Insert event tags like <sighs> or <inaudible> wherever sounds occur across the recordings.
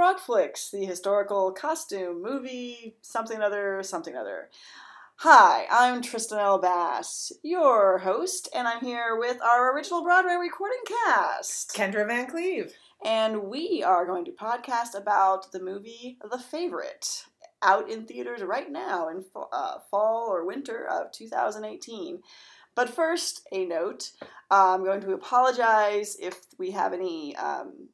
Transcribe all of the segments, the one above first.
Frock Flicks, the historical costume movie something other something other. Hi, I'm Trystan L. Bass, your host, and I'm here with our original Broadway recording cast. Kendra Van Cleave. And we are going to podcast about the movie The Favorite, out in theaters right now in uh, fall or winter of 2018. But first, a note I'm going to apologize if we have any um,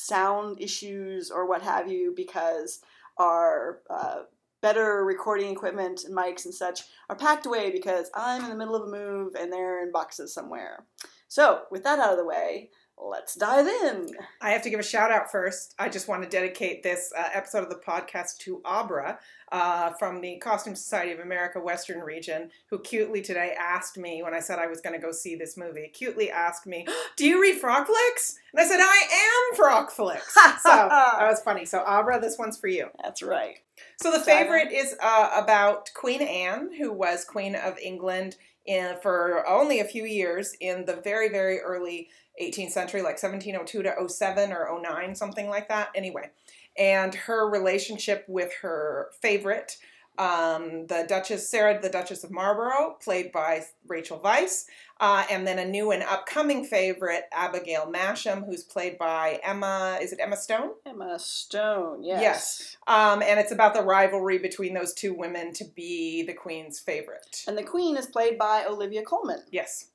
sound issues or what have you because our uh, better recording equipment and mics and such are packed away because I'm in the middle of a move and they're in boxes somewhere. So, with that out of the way, let's dive in. I have to give a shout out first. I just want to dedicate this uh, episode of the podcast to Abra uh, from the Costume Society of America Western region, who cutely today asked me when I said I was going to go see this movie, cutely asked me, <gasps> Do you read Frock Flicks? And I said, I am Frock Flicks. <laughs> so that was funny. So, Abra, this one's for you. That's right. So, the favorite is uh, about Queen Anne, who was Queen of England in, for only a few years in the very, very early 18th century, like 1702 to 07 or 09, something like that. Anyway, and her relationship with her favorite, um, the Duchess, Sarah, the Duchess of Marlborough, played by Rachel Weisz, uh, and then a new and upcoming favorite, Abigail Masham, who's played by Emma, is it Emma Stone? Emma Stone, yes. Yes. Um, and it's about the rivalry between those two women to be the Queen's favorite. And the Queen is played by Olivia Colman. Yes.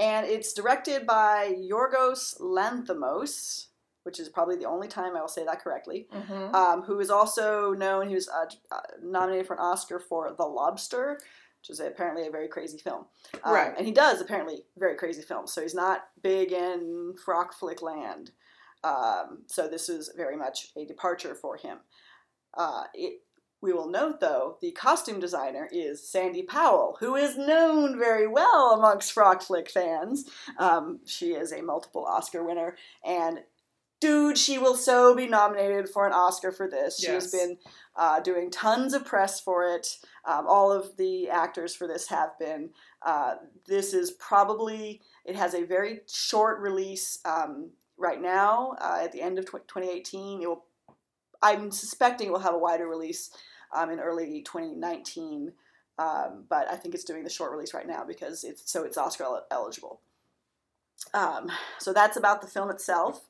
And it's directed by Yorgos Lanthimos, which is probably the only time I will say that correctly, Mm-hmm. um, who is also known, he was uh, nominated for an Oscar for The Lobster, which is apparently a very crazy film. Um, Right. And he does apparently very crazy films, so he's not big in frock flick land. Um, so this is very much a departure for him. Uh, it, we will note, though, the costume designer is Sandy Powell, who is known very well amongst Frock Flick fans. Um, she is a multiple Oscar winner, and dude, she will so be nominated for an Oscar for this. She has been uh, doing tons of press for it. Um, all of the actors for this have been. Uh, this is probably, it has a very short release um, right now uh, at the end of tw- 2018. It will, I'm suspecting it will have a wider release um, in early 2019. Um, but I think it's doing the short release right now because it's so it's Oscar el- eligible. Um, so that's about the film itself.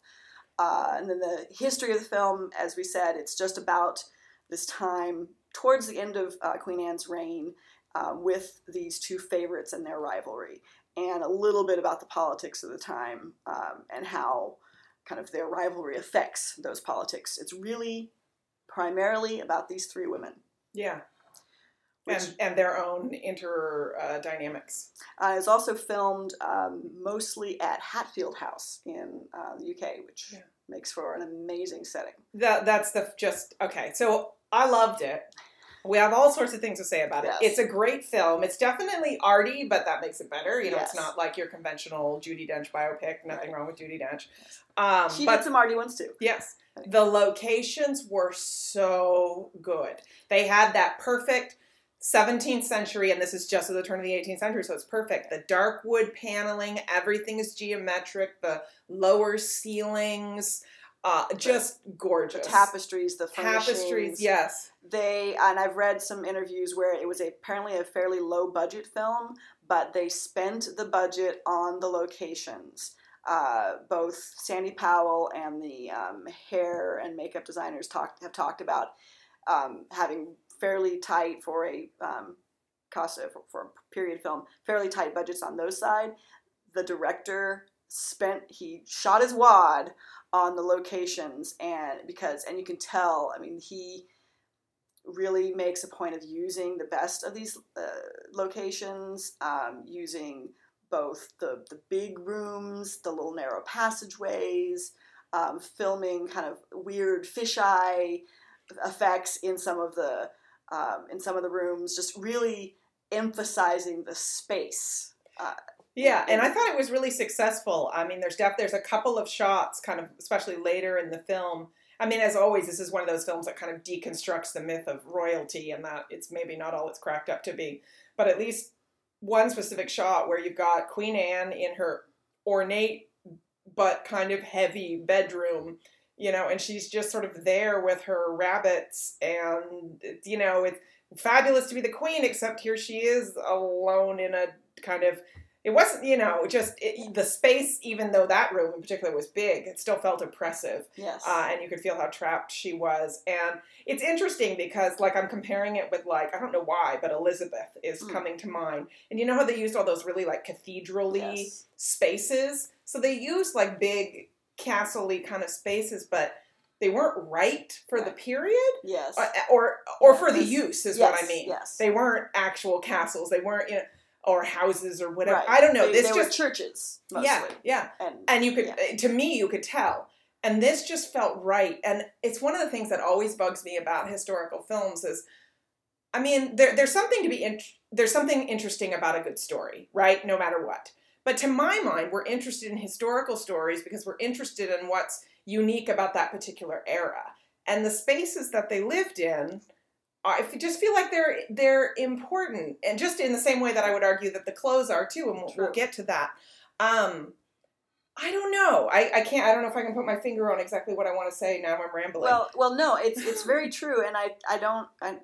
Uh, and then the history of the film, as we said, it's just about this time towards the end of uh, Queen Anne's reign uh, with these two favorites and their rivalry, and a little bit about the politics of the time um, and how kind of their rivalry affects those politics. It's really primarily about these three women. Yeah. Which- and, and their own inter uh, dynamics. Uh, it's also filmed um, mostly at Hatfield House in uh, the UK, which Yeah. makes for an amazing setting. That that's the just okay. So I loved it. We have all sorts of things to say about it. Yes. It's a great film. It's definitely arty, but that makes it better. You know, Yes. it's not like your conventional Judi Dench biopic. Nothing Right. wrong with Judi Dench. Um, She but did some arty ones too. Yes. The locations were so good. They had that perfect 17th century, and this is just at the turn of the 18th century, so it's perfect. The dark wood paneling, everything is geometric, the lower ceilings, uh, just The gorgeous. tapestries, the. Tapestries, yes. They and I've read some interviews where it was a, apparently a fairly low budget film, but they spent the budget on the locations. Uh, both Sandy Powell and the um, hair and makeup designers talked have talked about um, having fairly tight for a um, cost of, for a period film, fairly tight budgets on those side. The director spent he shot his wad on the locations and because and you can tell. I mean he really makes a point of using the best of these uh, locations, um, using both the, the big rooms, the little narrow passageways, um, filming kind of weird fisheye effects in some of the um, in some of the rooms, just really emphasizing the space. Uh, Yeah, and I thought it was really successful. I mean, there's def- there's a couple of shots, kind of, especially later in the film. I mean, as always, this is one of those films that kind of deconstructs the myth of royalty and that it's maybe not all it's cracked up to be. But at least one specific shot where you've got Queen Anne in her ornate but kind of heavy bedroom, you know, and she's just sort of there with her rabbits, and you know, it's fabulous to be the queen, except here she is alone in a kind of it wasn't you know just it, the space even though that room in particular was big it still felt oppressive Yes. uh, and you could feel how trapped she was and it's interesting because like i'm comparing it with like i don't know why but elizabeth is Mm. coming to mind and you know how they used all those really like cathedral-y yes. spaces so they used like big castle-y kind of spaces but they weren't right for the period Yes. uh, or or Yeah, for the use is yes. what i mean Yes. they weren't actual castles they weren't you know or houses or whatever. Right. i don't know. They, this they were just churches mostly. yeah. Yeah And, and you could Yeah. Eh, to me you could tell. And this just felt right. And it's one of the things that always bugs me about historical films is i mean there, there's something to be in, there's something interesting about a good story right? No matter what. But to my mind we're interested in historical stories because we're interested in what's unique about that particular era. And the spaces that they lived in I just feel like they're they're important, and just in the same way that I would argue that the clothes are too, and we'll, we'll get to that. Um, I don't know. I, I can't. I don't know if I can put my finger on exactly what I want to say. Now I'm rambling. well, well, no, it's it's very true, and I I don't I,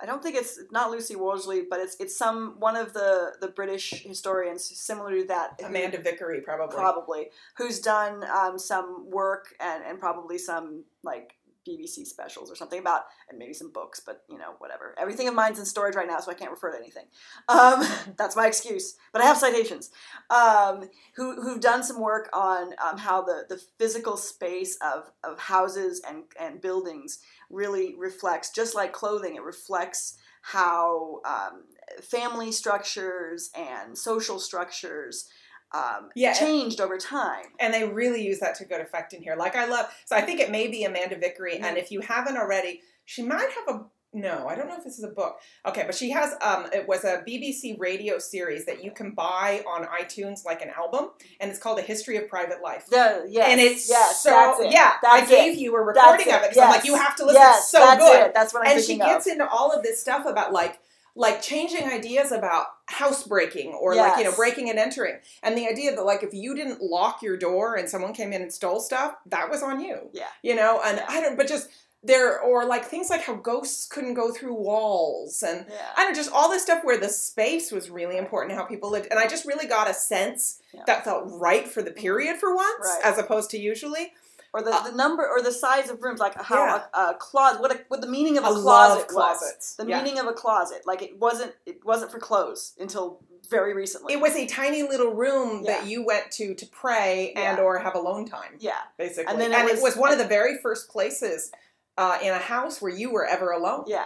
I don't think it's not Lucy Worsley, but it's it's some one of the the British historians similar to that who- Amanda Vickery probably. probably who's done um, some work and and probably some like BBC specials or something about and maybe some books, but you know whatever. Everything of mine's in storage right now, so I can't refer to anything. Um, <laughs> that's my excuse, but I have citations. Um, who who've done some work on um, how the the physical space of of houses and and buildings really reflects, just like clothing, it reflects how um, family structures and social structures um, Yeah. changed over time. and they really use that to good effect in here. Like I love. So I think it may be Amanda Vickery, and Mhm. if you haven't already, she might have a. No, I don't know if this is a book. Okay, but she has. Um, it was a BBC radio series that you can buy on iTunes, like an album, and it's called A History of Private Life. The, yes, and it's yes, so that's it. yeah. I gave it. you a That's recording of it because I'm like, you have to listen. Yes, it's so that's good. it. That's what I'm and she gets of. into all of this stuff about like like changing ideas about housebreaking or like you know breaking and entering and the idea that like if you didn't lock your door and someone came in and stole stuff that was on you Yeah. you know and Yeah. i don't but just there or like things like how ghosts couldn't go through walls and Yeah. I don't know, just all this stuff where the space was really important, how people lived, and I just really got a sense Yeah. that felt right for the mm-hmm. period for once, Right. as opposed to usually. Or the, Uh, the number or the size of rooms, like how Yeah. a, a closet, what a, what the meaning of a closet was. The Yeah. meaning of a closet, like it wasn't it wasn't for clothes until very recently. It was a tiny little room that you went to to pray and Yeah. or have alone time, yeah, basically. And And then then it it was, was- one of the very first places uh, in a house where you were ever alone. yeah,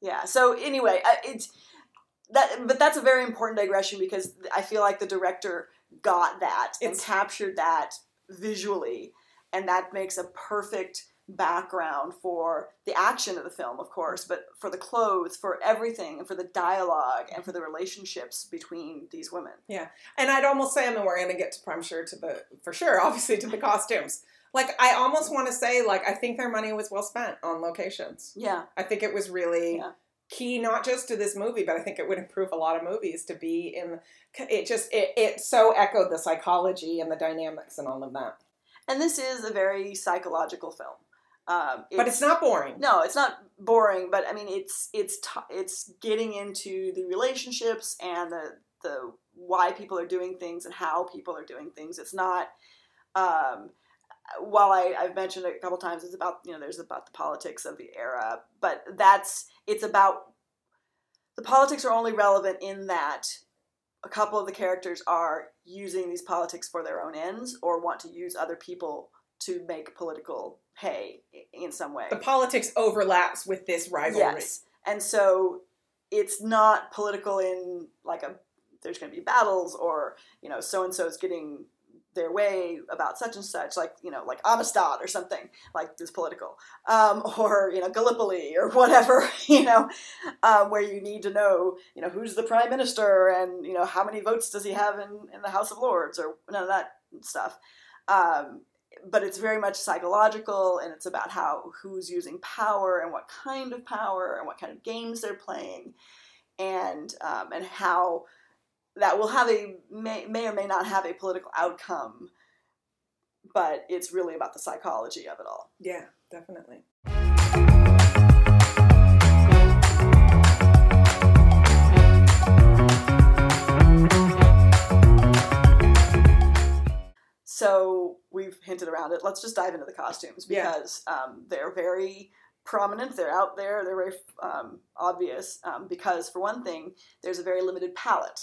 yeah. So anyway, it's that, but that's a very important digression because I feel like the director got that and captured that visually, and that makes a perfect background for the action of the film, of course, but for the clothes, for everything, and for the dialogue, and for the relationships between these women. Yeah, and I'd almost say, I mean, we're going to get to, I'm sure, to the, for sure, <laughs> obviously, to the costumes. Like, I almost want to say, like, I think their money was well spent on locations. Yeah, I think it was really Yeah. key, not just to this movie, but I think it would improve a lot of movies to be in. It just it, it so echoed the psychology and the dynamics and all of that. And this is a very psychological film. Um, but it's not boring. No, it's not boring, but I mean, it's it's t- it's getting into the relationships and the the why people are doing things and how people are doing things. It's not. Um, while I, I've mentioned it a couple times, it's about you know there's about the politics of the era, but that's it's about the politics are only relevant in that a couple of the characters are using these politics for their own ends or want to use other people to make political hay in some way. The politics overlaps with this rivalry. Yes. And so it's not political in like a there's going to be battles or, you know, so and so is getting their way about such and such, like, you know, like Amistad or something like this political, um, <laughs> or, you know, Gallipoli or whatever, <laughs> you know, um, where you need to know, you know, who's the prime minister and, you know, how many votes does he have in, in the House of Lords or none of that stuff. Um, but it's very much psychological and it's about how who's using power and what kind of power and what kind of games they're playing and um, and how that will have a may, may or may not have a political outcome but it's really about the psychology of it all. Yeah, definitely. So we've hinted around it. Let's just dive into the costumes Yeah. because um, they're very prominent. They're out there. They're very um, obvious um, because, for one thing, there's a very limited palette.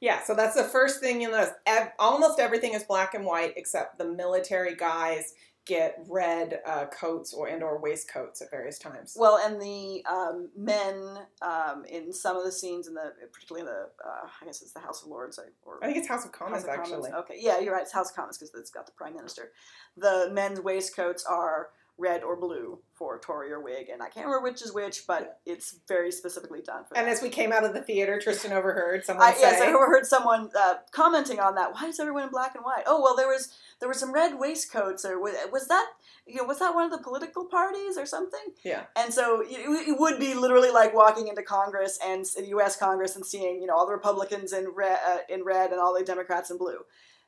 Yeah, so that's the first thing you'll notice. Ev- almost everything is black and white except the military guys get red uh, coats or and or waistcoats at various times. Well, and the um, men um, in some of the scenes in the, particularly in the, uh, I guess it's the House of Lords, I- or I think it's House of Commons House of Commons. actually. Okay, yeah, you're right. It's House of Commons because it's got the Prime Minister. The men's waistcoats are red or blue for Tory or Whig, and I can't remember which is which, but it's very specifically done for And that. as we came out of the theater, Trystan overheard someone I, say, yes, I overheard someone uh, commenting on that. Why is everyone in black and white? Oh, well, there was there were some red waistcoats, or was, was that you know was that one of the political parties or something? Yeah. And so it, it would be literally like walking into Congress and the U.S. Congress and seeing you know all the Republicans in red, uh, in red and all the Democrats in blue.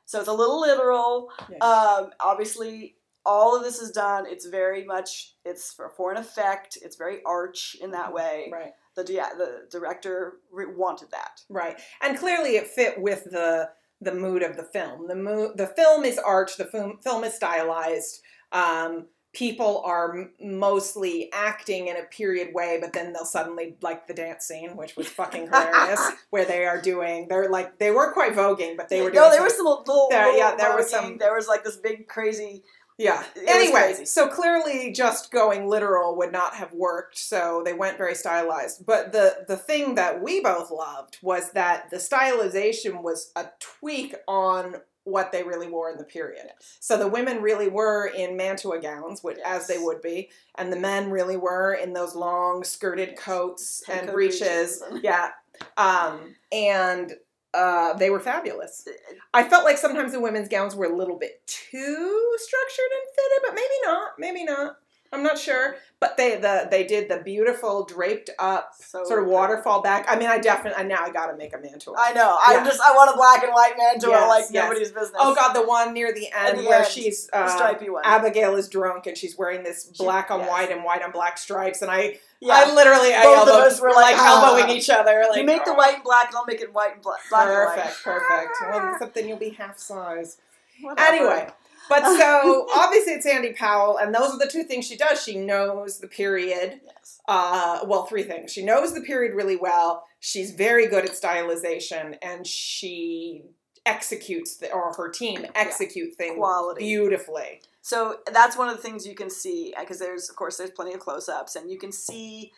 So it's a little literal. Yeah. Um, obviously, all of this is done. It's very much it's for, for an effect. It's very arch in that way. right. The the director re- wanted that. Right, and clearly it fit with the the mood of the film. The mo- the film is arch. The film film is stylized. Um, people are m- mostly acting in a period way, but then they'll suddenly like the dance scene, which was fucking hilarious, <laughs> where they are doing. They're like they weren't quite voguing, but they were doing. no, there was some little, There- little yeah, there was some- There was like this big crazy. Yeah. It Anyway, so clearly just going literal would not have worked, so they went very stylized. But the the thing that we both loved was that the stylization was a tweak on what they really wore in the period. So the women really were in mantua gowns, which as they would be, and the men really were in those long skirted Yes. coats and breeches. breeches. <laughs> Yeah. Um, and uh, they were fabulous. I felt like sometimes the women's gowns were a little bit too structured and fitted, but maybe not. Maybe not. I'm not sure. But they the they did the beautiful draped up So sort of waterfall back. I mean, I definitely now I got to make a mantua. I know. Yeah. I just I want a black and white mantua Yes, like yes. nobody's business. oh God, the one near the end the where end, she's uh, stripy one. Abigail is drunk and she's wearing this She- black on yes. white and white on black stripes, and I yeah. I literally I Both of us were like, "Ah." elbowing each other. Like you make the "Oh." white and black, and I'll make it white and black. black and white. Perfect, perfect. Well, <laughs> except then you'll be half size. Whatever. Anyway, but so <laughs> obviously it's Andy Powell, and those are the two things she does. She knows the period. Yes. Uh, well, three things. She knows the period really well. She's very good at stylization, and she executes the, or her team execute things Quality. beautifully. So that's one of the things you can see because there's of course there's plenty of close-ups and you can see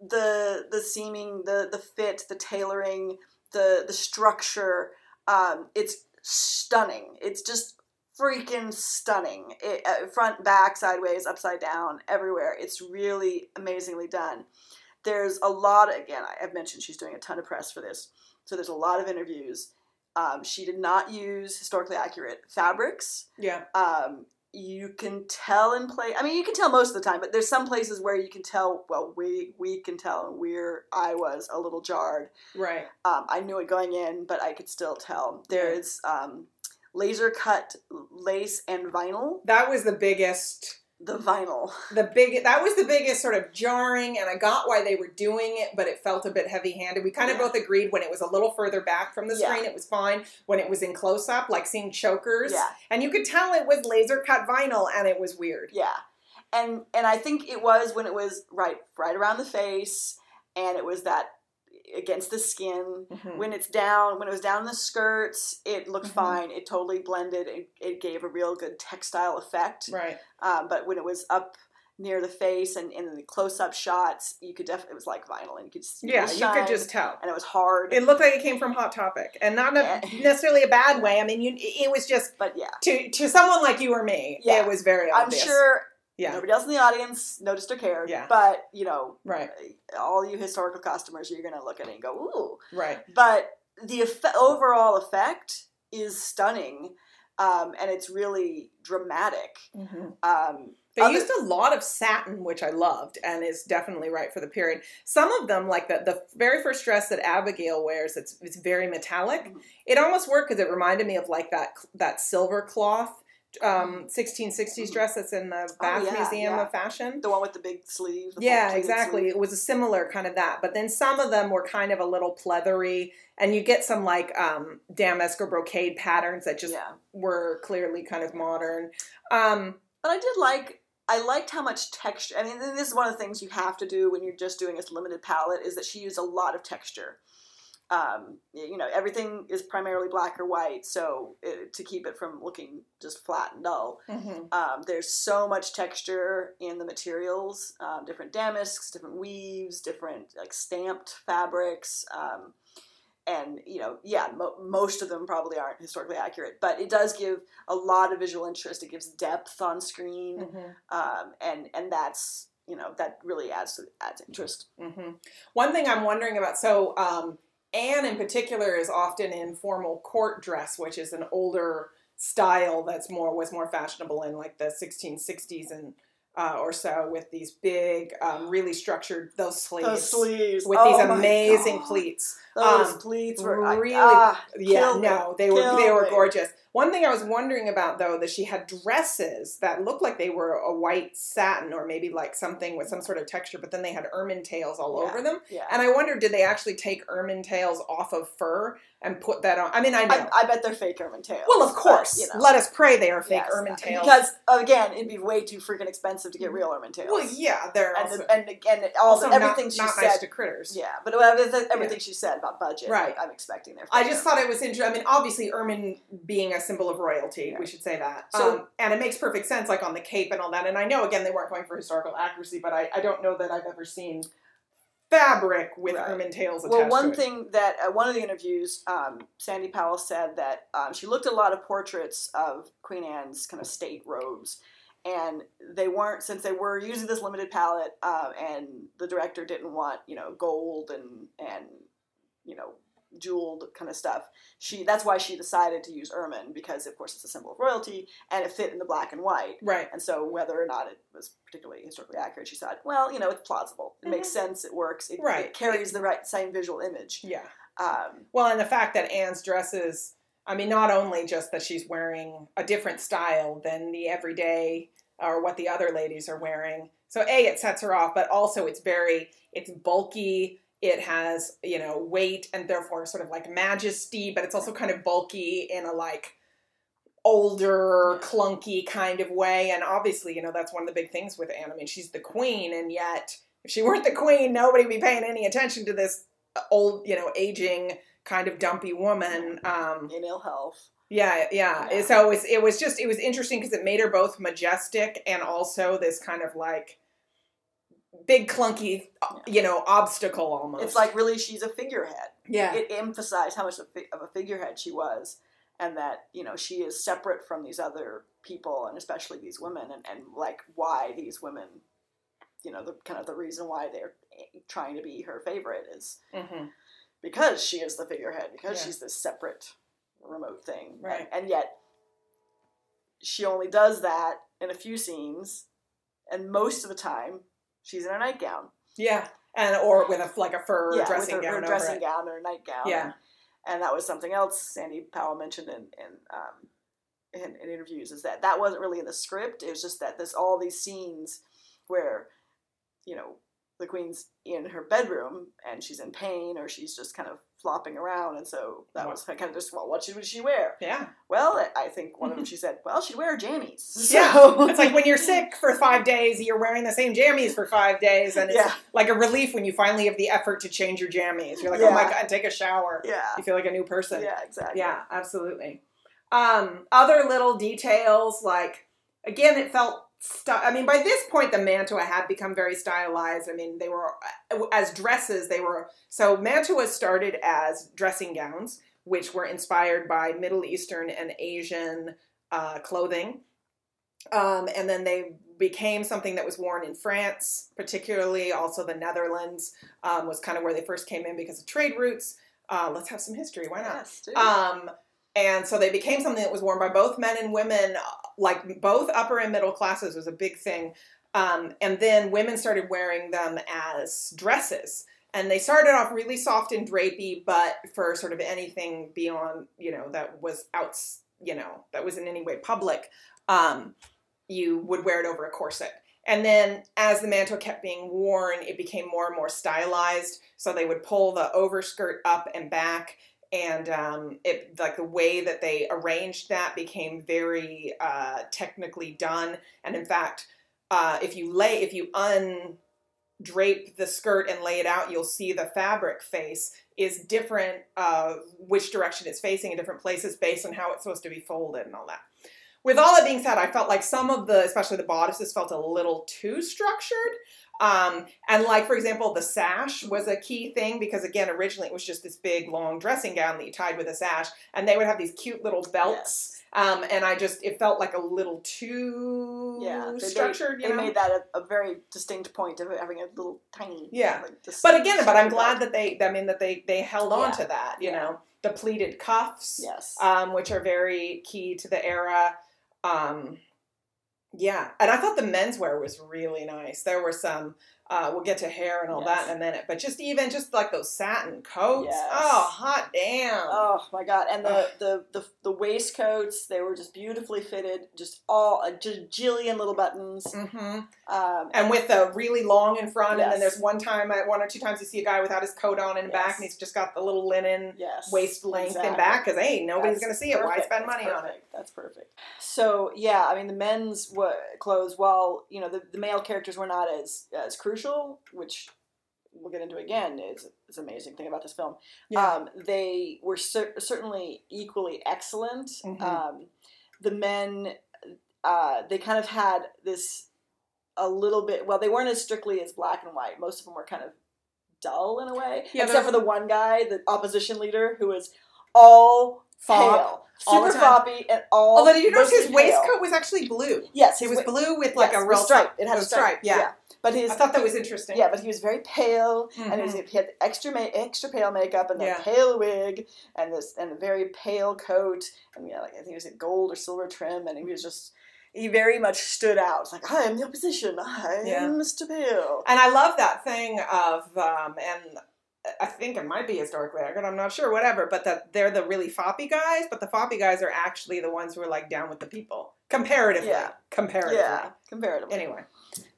the the seaming, the the fit, the tailoring, the the structure. Um, it's stunning. It's just freaking stunning. It, uh, front, back, sideways, upside down, everywhere. It's really amazingly done. There's a lot. Again, I've mentioned she's doing a ton of press for this, so there's a lot of interviews. Um, she did not use historically accurate fabrics Yeah, um, you can tell in play. I mean, you can tell most of the time, but there's some places where you can tell. Well, we we can tell, and we're I was a little jarred. right. Um, I knew it going in, but I could still tell. There's um, laser cut lace and vinyl. That was the biggest. The vinyl. <laughs> The big that was the biggest sort of jarring, and I got why they were doing it, but it felt a bit heavy-handed. We kind of Yeah. both agreed when it was a little further back from the Yeah. screen, it was fine. When it was in close-up, like seeing chokers, Yeah, and you could tell it was laser cut vinyl, and it was weird. yeah, and and I think it was when it was right right around the face, and it was that against the skin. Mhm. when it's down when it was down the skirts it looked Mhm. fine it totally blended it, it gave a real good textile effect Right. um, but when it was up near the face and in the close-up shots you could definitely it was like vinyl and you could see Yeah, you could just tell. and it was hard It looked like it came from Hot Topic, and not Yeah. <laughs> necessarily a bad way. I mean, you, it was just but yeah to to someone like you or me, Yeah. it was very i'm sure Yeah. nobody else in the audience noticed or cared Yeah. but you know Right. all you historical customers you're gonna look at it and go ooh Right. but the effe- overall effect is stunning um, and it's really dramatic um, They Other- used a lot of satin, which I loved, and is definitely right for the period. Some of them, like the the very first dress that Abigail wears, it's it's very metallic. Mhm. It almost worked because it reminded me of like that that silver cloth um, 1660s dress that's in the Bath Mm-hmm. Oh, yeah, Museum yeah. of Fashion. The one with the big sleeve. the Yeah, exactly. sleeve. It was a similar kind of that, but then some of them were kind of a little pleathery, and you get some like um, damask or brocade patterns that just yeah. were clearly kind of modern. Um, But I did like. I liked how much texture. I mean, this is one of the things you have to do when you're just doing a limited palette. Is that she used a lot of texture. Um, you know, everything is primarily black or white, so it, to keep it from looking just flat and dull. Um, there's so much texture in the materials, um, different damasks, different weaves, different like stamped fabrics, um, and you know, yeah, mo- most of them probably aren't historically accurate, but it does give a lot of visual interest. It gives depth on screen, Mhm. um, and and that's you know that really adds to adds interest. hmm One thing I'm wondering about, so um, Anne in particular is often in formal court dress, which is an older style that's more was more fashionable in like the 1660s and uh, or so, with these big, um, really structured those sleeves, Those sleeves with oh these amazing God. pleats. Those um, pleats were I- really- ah, Yeah, no, they were they were gorgeous. One thing I was wondering about though that she had dresses that looked like they were a white satin or maybe like something with some sort of texture, but then they had ermine tails all Yeah. over them. Yeah. And I wondered, did they actually take ermine tails off of fur and put that on? I mean, I know. I, I bet they're fake ermine tails. well, of but, course. you know. Let us pray they are fake Yes, ermine tails. Because again, it'd be way too freaking expensive to get real ermine tails. well, yeah, they're and also, and and all also everything not, she not said. nice to critters. yeah, but everything, everything she said about budget, Right. I'm expecting there. I just thought it was interesting. I mean, obviously, ermine being a symbol of royalty, we should say that. So- um, and it makes perfect sense, like on the cape and all that. And I know, again, they weren't going for historical accuracy, but I, I don't know that I've ever seen fabric with Right. ermine tails attached Well, one thing that uh, one of the interviews, um, Sandy Powell said that um, she looked at a lot of portraits of Queen Anne's kind of state robes, and they weren't since they were using this limited palette, uh, and the director didn't want you know gold and and you know jeweled kind of stuff. She that's why she decided to use ermine because of course it's a symbol of royalty and it fit in the black and white. Right. And so, whether or not it was particularly historically accurate, she said, "Well, you know, it's plausible. It makes sense. It works. It, Mm-hmm. Right. it carries the right same visual image." Yeah. Um, Well, and the fact that Anne's dresses, I mean, not only just that she's wearing a different style than the everyday or what the other ladies are wearing. So A, it sets her off, but also it's very, it's bulky. It has, you know, weight and therefore sort of like majesty, but it's also kind of bulky in a like older, clunky kind of way. And obviously, you know, that's one of the big things with Anne. I mean, she's the queen, and yet if she weren't the queen, nobody would be paying any attention to this old, you know, aging kind of dumpy woman. Um, in ill health. yeah, yeah. Yeah. So it was, it was just, it was interesting because it made her both majestic and also this kind of like big clunky, you know, obstacle almost. It's like really, she's a figurehead. yeah, It emphasized how much of a- figurehead she was, and that you know she is separate from these other people, and especially these women, and, and like why these women, you know, the kind of the reason why they're trying to be her favorite is hmm because she is the figurehead, because Yeah. she's this separate, remote thing, Right. And, and yet she only does that in a few scenes, and most of the time she's in a nightgown. yeah. And or with a like a fur yeah, dressing with her, gown dressing gown or a nightgown. Yeah. and, and that was something else Sandy Powell mentioned in in, um, in in interviews is that that wasn't really in the script. It was just that there's all these scenes where you know the queen's in her bedroom and she's in pain or she's just kind of flopping around, and so that was kind of just well, what should she wear? Yeah. Well, I think one of them <laughs> she said, well, she'd wear jammies. <laughs> Yeah. So- <laughs> It's like when you're sick for five days, you're wearing the same jammies for five days, and it's yeah, like a relief when you finally have the effort to change your jammies. You're like, oh my god, take a shower. yeah, You feel like a new person. yeah, exactly. Yeah, absolutely. Um, other little details, like again, it felt. St- I mean, by this point, the mantua had become very stylized. I mean, they were as dresses. They were so mantua started as dressing gowns, which were inspired by Middle Eastern and Asian uh, clothing, um, and then they became something that was worn in France, particularly. Also, the Netherlands um, was kind of where they first came in because of trade routes. Uh, let's have some history. Why not? Yes. Um, and so they became something that was worn by both men and women, like both upper and middle classes was a big thing. Um, and then women started wearing them as dresses. And they started off really soft and drapey, but for sort of anything beyond, you know, that was out, you know, that was in any way public. um, you would wear it over a corset. And then as the mantle kept being worn, it became more and more stylized. So they would pull the overskirt up and back. And um, it like the way that they arranged that became very uh, technically done. And in fact, uh, if you lay if you undrape the skirt and lay it out, you'll see the fabric face is different. Uh, which direction it's facing in different places based on how it's supposed to be folded and all that with all that being said, I felt like some of the, especially the bodices, felt a little too structured. Um, and like for example, the sash was a key thing because again, originally it was just this big long dressing gown that you tied with a sash, and they would have these cute little belts. Yes. Um, and I just it felt like a little too Yeah, they- structured. They you know? made that a, a very distinct point of having a little tiny. Yeah. like, But again, but I'm glad belt. that they, I mean, that they they held on Yeah. to that. You Yeah. know, the pleated cuffs. Yes. um, which are very key to the era. Um, yeah, and I thought the menswear was really nice. There were some. Uh, we'll get to hair and all that in a minute, but just even just like those satin coats. Yes. Oh, hot damn! Oh my god! And the, the, the, the waistcoats, they were just beautifully fitted, just all a jillion little buttons. hmm Um, And with the really long in front, and then there's one time, one or two times, you see a guy without his coat on in the back, and he's just got the little linen yes, waist length in back because hey, nobody's That's gonna see it. Why spend That's money on it? That's perfect. So yeah, I mean the men's clothes, while you know the, the male characters were not as as crucial, which we'll get into again is is an amazing thing about this film. Um, they were cer- certainly equally excellent. Mhm. Um, the men, uh, they kind of had this a little bit. Well, they weren't as strictly as black and white. Most of them were kind of dull in a way, Yeah, except for the one guy, the opposition leader, who was all Pale, all super foppy, and all. Although did you notice his pale. waistcoat was actually blue? Yes, It was wa- blue with like yes, a real stripe. It had a stripe. Yeah. But his I thought that was interesting. yeah, but he was very pale, and he, was, he had extra ma- extra pale makeup and a Yeah. pale wig and this and a very pale coat and yeah, like I think it was a gold or silver trim, and he was just he very much stood out. It's like I am the opposition. I am Yeah. Mr. Pale. And I love that thing of, um, and I think it might be historically accurate. I'm not sure, whatever. But that they're the really foppy guys, but the foppy guys are actually the ones who are like down with the people comparatively. Yeah. Comparatively. Yeah, comparatively. Anyway.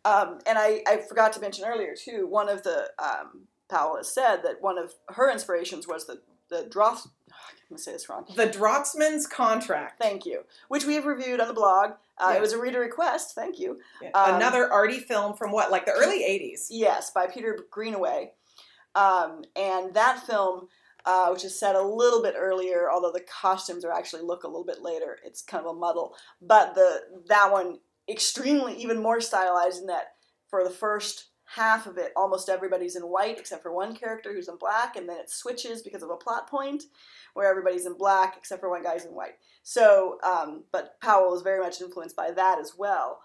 Um, and I, I forgot to mention earlier too. One of the um, Powell has said that one of her inspirations was the the Droth. <sighs> I'm gonna say this wrong. The Draughtsman's contract. Thank you. Which we have reviewed on the blog. Uh, Yeah. It was a reader request. Thank you. Yeah. Um, Another arty film from what, like the early 80s? Yes, by Peter Greenaway. Um, and that film, uh, which is set a little bit earlier, although the costumes are actually look a little bit later. It's kind of a muddle. But the that one extremely even more stylized in that for the first half of it, almost everybody's in white except for one character who's in black, and then it switches because of a plot point where everybody's in black except for one guy's in white. So, um, but Powell is very much influenced by that as well,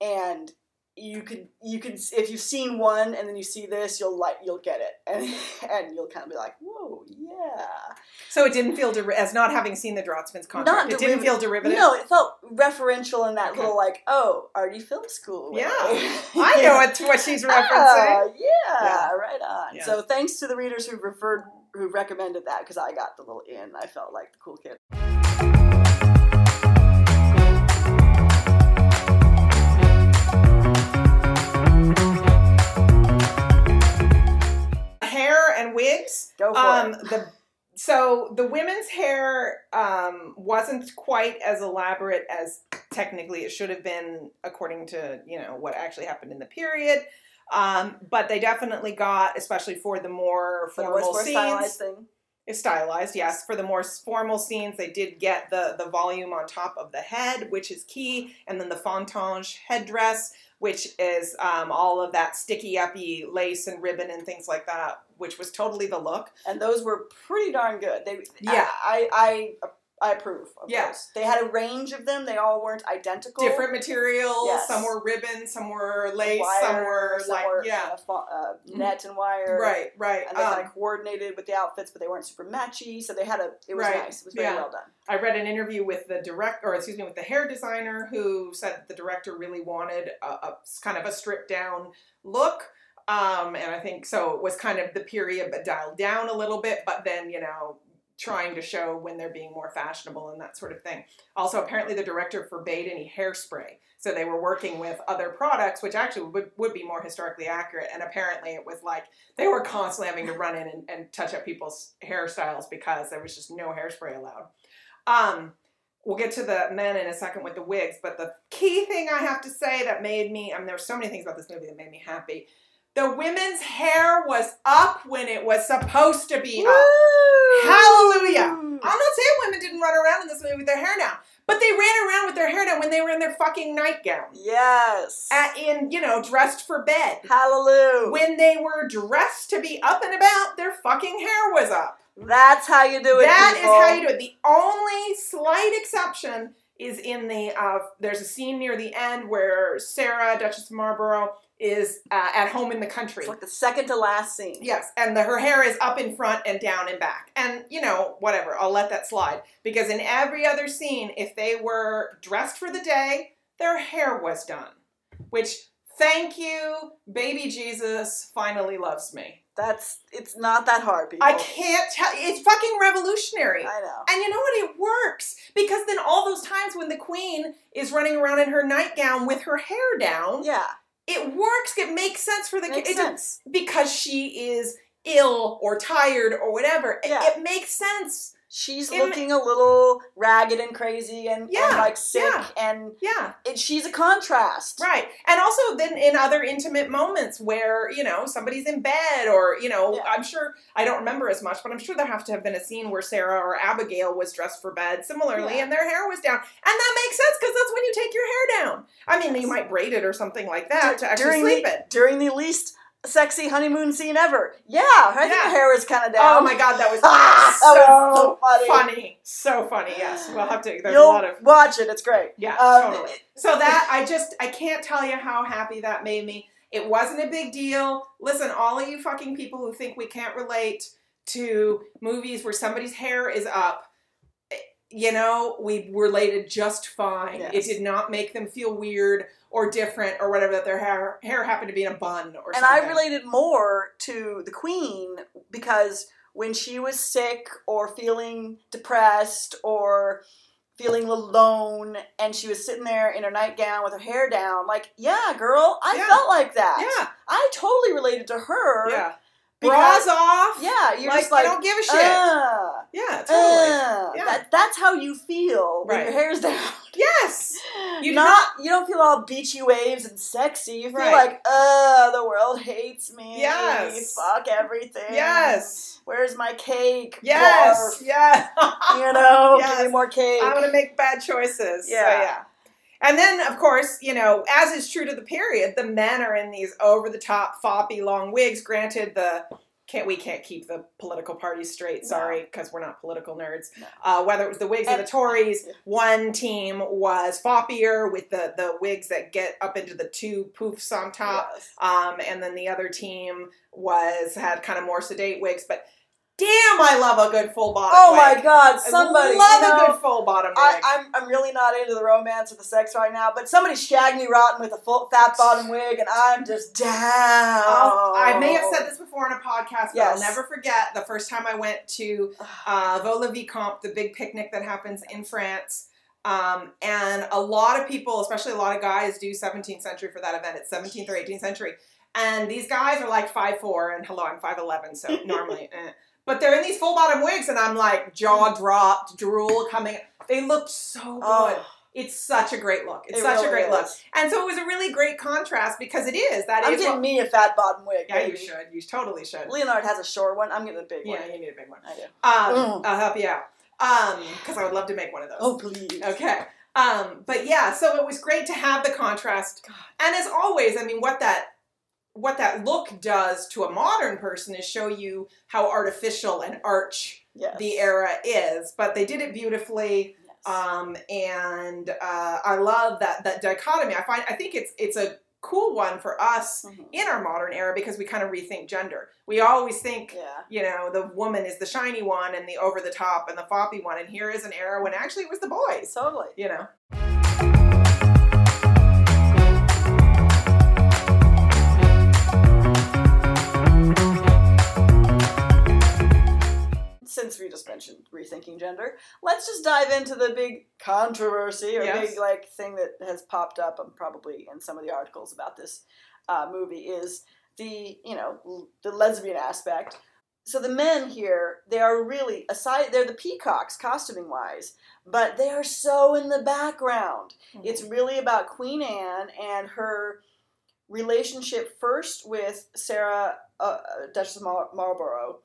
and you could you could if you've seen one and then you see this, you'll like you'll get it, and <laughs> and you'll kind of be like, whoa, yeah. So it didn't feel, der- as not having seen the Draughtsman's contract, Not it didn't feel derivative? No, it felt referential in that Okay. little like, oh, arty film school. Yeah. <laughs> I know what, what she's referencing. Ah, yeah, Yeah. right on. Yeah. So thanks to the readers who referred, who recommended that because I got the little in. I felt like the cool kid. Go for Um, it. the so the women's hair um, wasn't quite as elaborate as technically it should have been, according to you know what actually happened in the period. Um, but they definitely got, especially for the more But it was formal for a scenes, stylized thing. It's stylized, yes. For the more formal scenes, they did get the the volume on top of the head, which is key, and then the fontange headdress, which is um, all of that sticky uppy lace and ribbon and things like that, which was totally the look. and those were pretty darn good. They, Yeah. I, I, I, I approve. Of Yeah. those. They had a range of them. They all weren't identical. Different materials. Yes. Some were ribbon, some were lace, wire, some were like were, yeah, uh, uh, Mhm. net and wire. right, right. And they Um, kind of coordinated with the outfits, but they weren't super matchy. So they had a. It was Right. nice. It was very Yeah. well done. I read an interview with the direct, or excuse me, with the hair designer who said that the director really wanted a, a kind of a stripped down look. Um, and I think so. It was kind of the period, but dialed down a little bit. But then, you know, trying to show when they're being more fashionable and that sort of thing. Also, apparently, the director forbade any hairspray. So they were working with other products, which actually would, would be more historically accurate. And apparently, it was like they were constantly having to run in and, and touch up people's hairstyles because there was just no hairspray allowed. Um, we'll get to the men in a second with the wigs, but the key thing I have to say that made me, I mean, there were so many things about this movie that made me happy. The women's hair was up when it was supposed to be up. Hallelujah. I'm not saying women didn't run around in this movie with their hair down, but they ran around with their hair down when they were in their fucking nightgown. Yes. At, in, you know, dressed for bed. Hallelujah. When they were dressed to be up and about, their fucking hair was up. That's how you do it. That is people. how you do it. The only slight exception is in the uh, there's a scene near the end where Sarah, Duchess of Marlborough, is uh, at home in the country. It's like the second to last scene. Yes, and the, her hair is up in front and down and back. And, you know, whatever, I'll let that slide. Because in every other scene, if they were dressed for the day, their hair was done. Which, thank you, baby Jesus finally loves me. That's it's not that hard, people. I can't tell, it's fucking revolutionary. I know. And you know what? It works. Because then all those times when the queen is running around in her nightgown with her hair down, Yeah. It works. It makes sense for the Makes it- sense. because she is ill or tired or whatever. It- It, makes sense. She's It- looking a little ragged and crazy and, and like sick yeah. and Yeah, it, she's a contrast. right. And also then in other intimate moments where, you know, somebody's in bed or, you know, Yeah. I'm sure, I don't remember as much, but I'm sure there have to have been a scene where Sarah or Abigail was dressed for bed similarly Yeah. and their hair was down. And that makes sense because that's when you take your hair down. I mean, Yes. you might braid it or something like that Dur- to actually during sleep the, it. During the least sexy honeymoon scene ever. Yeah, I think Yeah. her hair was kind of down. Oh my god, that was <laughs> Ah, so, that was so funny. funny. So funny, yes. We'll have to, there's You'll a lot of watch it. It's great. Yeah, Um, totally. So that I just I can't tell you how happy that made me. It wasn't a big deal. Listen, all of you fucking people who think we can't relate to movies where somebody's hair is up, you know, we related just fine. Yes. It did not make them feel weird or different or whatever that their hair hair happened to be in a bun or something. and something. I related more to the queen because when she was sick or feeling depressed or feeling alone and she was sitting there in her nightgown with her hair down like yeah girl i Yeah. felt like that Yeah, i totally related to her yeah. Because Bras off. yeah you're like, just like you don't give a shit. "Uh, yeah, totally. uh." Yeah. That, that's how you feel when Right. your hair's down yes. <laughs> You do not, you don't feel all beachy waves and sexy. You feel Right. like, uh, the world hates me. Yes. Fuck everything. Yes. Where's my cake? Yes. Barf. Yes. <laughs> You know, Yes. give me more cake. I'm gonna make bad choices. So, Yeah. And then, of course, you know, as is true to the period, the men are in these over the top, foppy, long Whigs. Granted, the can't we can't keep the political parties straight. Sorry, because we're not political nerds. No. Uh, whether it was the wigs or the Tories, one team was foppier with the the wigs that get up into the two poofs on top. Yes. Um, and then the other team was had kind of more sedate wigs. But damn, I love a good full bottom. Oh wig. my God! somebody I Somebody, love you know, a good full bottom wig. I, I'm I'm really not into the romance or the sex right now, but somebody shagged me rotten with a full fat bottom wig, and I'm just down. I'll- I may have said this before in a podcast, but I'll never forget the first time I went to uh, Vaux le Vicomte, the big picnic that happens in France. Um, and a lot of people, especially a lot of guys, do 17th century for that event. It's 17th or 18th century. And these guys are like 5'4", and hello, I'm 5'11", so normally, <laughs> eh. But they're in these full bottom wigs, and I'm like jaw dropped, drool coming. They looked so good. Oh, It's such a great look. It's it such a really great look. And so it was a really great contrast because it is. That I'm is getting what- me a fat bottom wig. yeah, baby. you should. You totally should. Leonard has a short one. I'm getting a big Yeah, one. you need a big one. I do. Um, Mm. I'll help you out. Um, because I would love to make one of those. Oh please. Okay. Um, but yeah, so it was great to have the contrast. God. And as always, I mean, what that what that look does to a modern person is show you how artificial and arch Yes. the era is. But they did it beautifully. Yes. Um, and uh, I love that that dichotomy. I find I think it's it's a cool one for us Mhm. in our modern era because we kind of rethink gender. We always think Yeah. you know, the woman is the shiny one and the over the top and the floppy one. And here is an era when actually it was the boys, Totally. you know. Since we just mentioned rethinking gender, let's just dive into the big controversy or Yes. big like thing that has popped up, um, probably in some of the articles about this uh, movie is the you know l- the lesbian aspect. So the men here, they are really aside. They're the peacocks, costuming wise, but they are so in the background. It's really about Queen Anne and her relationship first with Sarah, uh, uh, Duchess of Mar- Marlborough,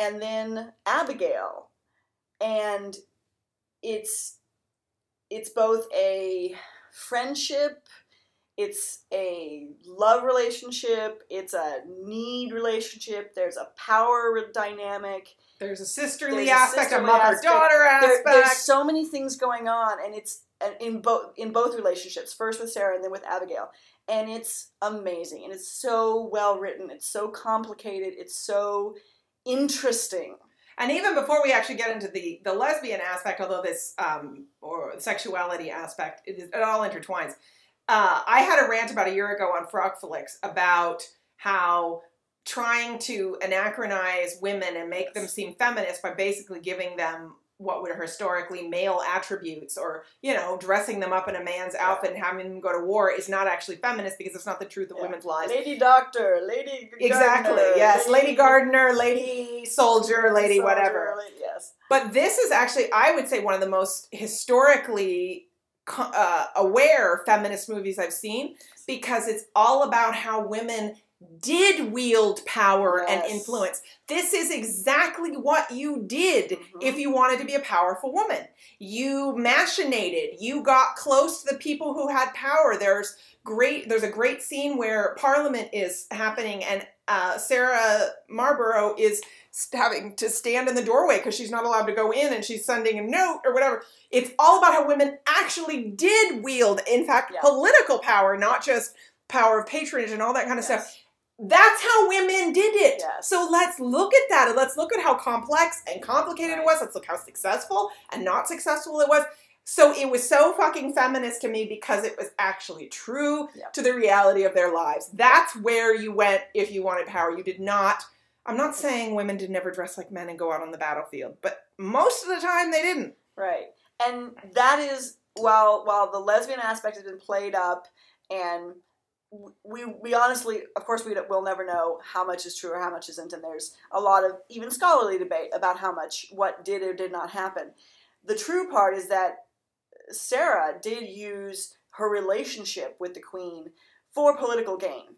and then Abigail, and it's it's both a friendship, it's a love relationship, it's a need relationship. There's a power dynamic. There's a sisterly There's a aspect, a sisterly mother-daughter There, aspect. there's so many things going on, and it's in both in both relationships. First with Sarah, and then with Abigail, and it's amazing, and it's so well written. It's so complicated. It's so interesting. And even before we actually get into the the lesbian aspect, although this um, or sexuality aspect, it, is, it all intertwines. Uh, I had a rant about a year ago on Frock Flicks about how trying to anachronize women and make them seem feminist by basically giving them what were historically male attributes or you know dressing them up in a man's outfit and having them go to war is not actually feminist because it's not the truth of Yeah. women's lives. Lady Doctor, Lady exactly yes lady gardener lady soldier lady Soldier, whatever. lady- yes, but this is actually, I would say, one of the most historically uh, aware feminist movies I've seen because it's all about how women did wield power and influence. This is exactly what you did Mhm. if you wanted to be a powerful woman. You machinated, you got close to the people who had power. There's great there's a great scene where parliament is happening and uh, Sarah Marlborough is having to stand in the doorway because she's not allowed to go in and she's sending a note or whatever. It's all about how women actually did wield, in fact, Yeah. political power, not just power of patronage and all that kind of stuff. That's how women did it. Yes. So let's look at that and let's look at how complex and complicated it was. Let's look how successful and not successful it was. So it was so fucking feminist to me because it was actually true Yeah. to the reality of their lives. That's where you went if you wanted power. You did not. I'm not saying women did never dress like men and go out on the battlefield, but most of the time they didn't. Right. And that is while while the lesbian aspect has been played up and we we honestly of course we will never know how much is true or how much isn't and there's a lot of even scholarly debate about how much what did or did not happen. The true part is that Sarah did use her relationship with the queen for political gain.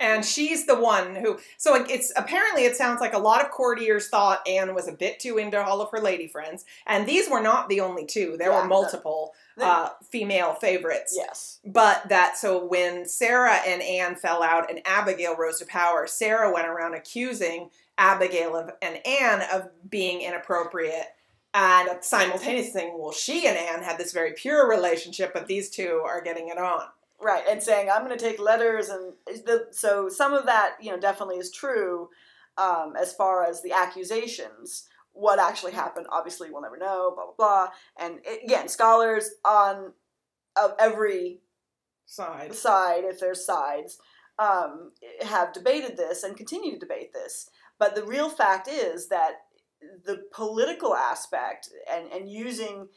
And she's the one who. So it's apparently it sounds like a lot of courtiers thought Anne was a bit too into all of her lady friends, and these were not the only two. There Yeah, were the- multiple the- uh, female favorites. Yes. But that so when Sarah and Anne fell out and Abigail rose to power, Sarah went around accusing Abigail of, and Anne of being inappropriate. And simultaneously saying, well, she and Anne had this very pure relationship, but these two are getting it on. Right, and saying I'm going to take letters, and the, so some of that, you know, definitely is true. Um, as far as the accusations, what actually happened, obviously, we'll never know. Blah blah blah. And it, again, scholars on of every Side. side, if there's sides, um, have debated this and continue to debate this. But the real fact is that the political aspect and, and using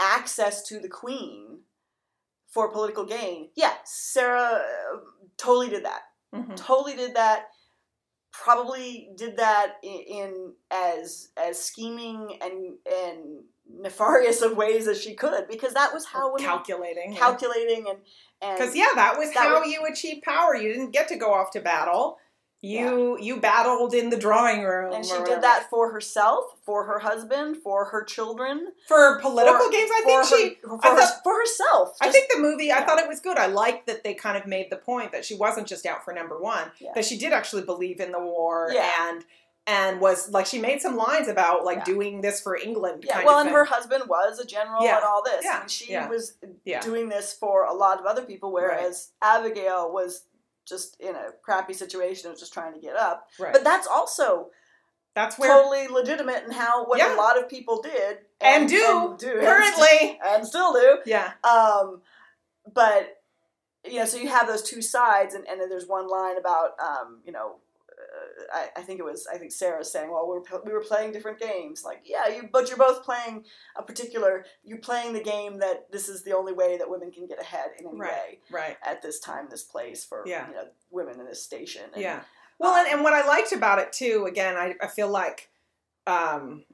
access to the queen for political gain, yeah, Sarah uh, totally did that. Mhm. Totally did that. Probably did that in, in as as scheming and and nefarious of ways as she could because that was how women Calculating. calculating and and Because yeah, that was That how was- you achieved power. You didn't get to go off to battle. You you battled in the drawing room. and she did that for herself, for her husband, for her children, for political for- games. I think her, she. for, her- for herself. I think the movie. I thought it was good. I liked that they kind of made the point that she wasn't just out for number one. Yeah. That she did actually believe in the war Yeah. and and was like she made some lines about like Yeah. doing this for England. yeah. Well, and her husband was a general Yeah. and all this, Yeah. and she Yeah. was Yeah. doing this for a lot of other people, whereas Abigail was just in a crappy situation and just trying to get up. right. But that's also That's where totally legitimate and how what Yeah. a lot of people did And do, and do currently. <laughs> and still do. Yeah. Um, but you know, so you have those two sides, and, and then there's one line about um, you know I, I think it was I think Sarah was saying, well, we're, we were playing different games. Like, yeah, you, but you're both playing a particular. You're playing the game that this is the only way that women can get ahead in any Right. way Right. at this time, this place for Yeah. you know women in this station. And, Yeah. Well, and, and what I liked about it too, again, I, I feel like um,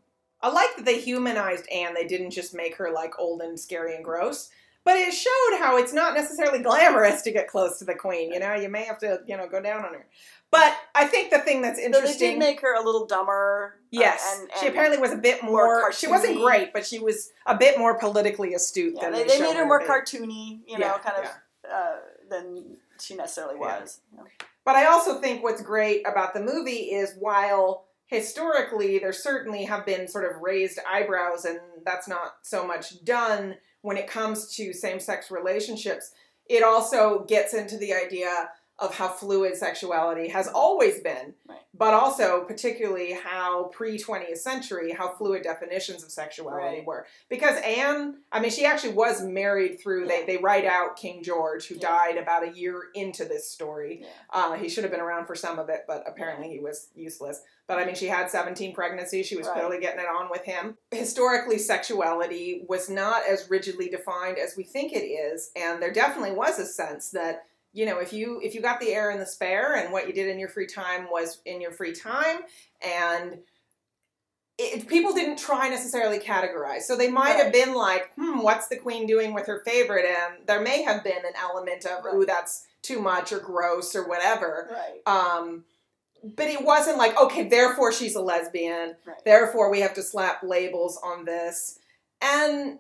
I like that they humanized Anne. They didn't just make her like old and scary and gross. But it showed how it's not necessarily glamorous to get close to the queen. You know, you may have to, you know, go down on her. But I think the thing that's So they interesting. did make her a little dumber. uh, Yes, and, she apparently was a bit more more. she wasn't great, but she was a bit more politically astute Yeah, than they, they, they made her more cartoony, you know, Yeah, kind of uh, than she necessarily was. you know. But I also think what's great about the movie is while historically there certainly have been sort of raised eyebrows, and that's not so much done when it comes to same sex relationships, it also gets into the idea of how fluid sexuality has always been, Right. but also particularly how pre 20th century, how fluid definitions of sexuality Right. were. Because Anne, I mean, she actually was married through, Yeah. they, they write out King George, who Yeah. died about a year into this story. Yeah. Uh, he should have been around for some of it, but apparently he was useless. But I mean, she had 17 pregnancies. She was Right. clearly getting it on with him. Historically, sexuality was not as rigidly defined as we think it is, and there definitely was a sense that you know if you if you got the heir and the spare, and what you did in your free time was in your free time, and it, people didn't try necessarily categorize. So they might have been like, hmm, what's the queen doing with her favorite? And there may have been an element of, ooh, that's too much or gross or whatever. Right. Um, but it wasn't like, okay, therefore she's a lesbian. Right. Therefore we have to slap labels on this. And,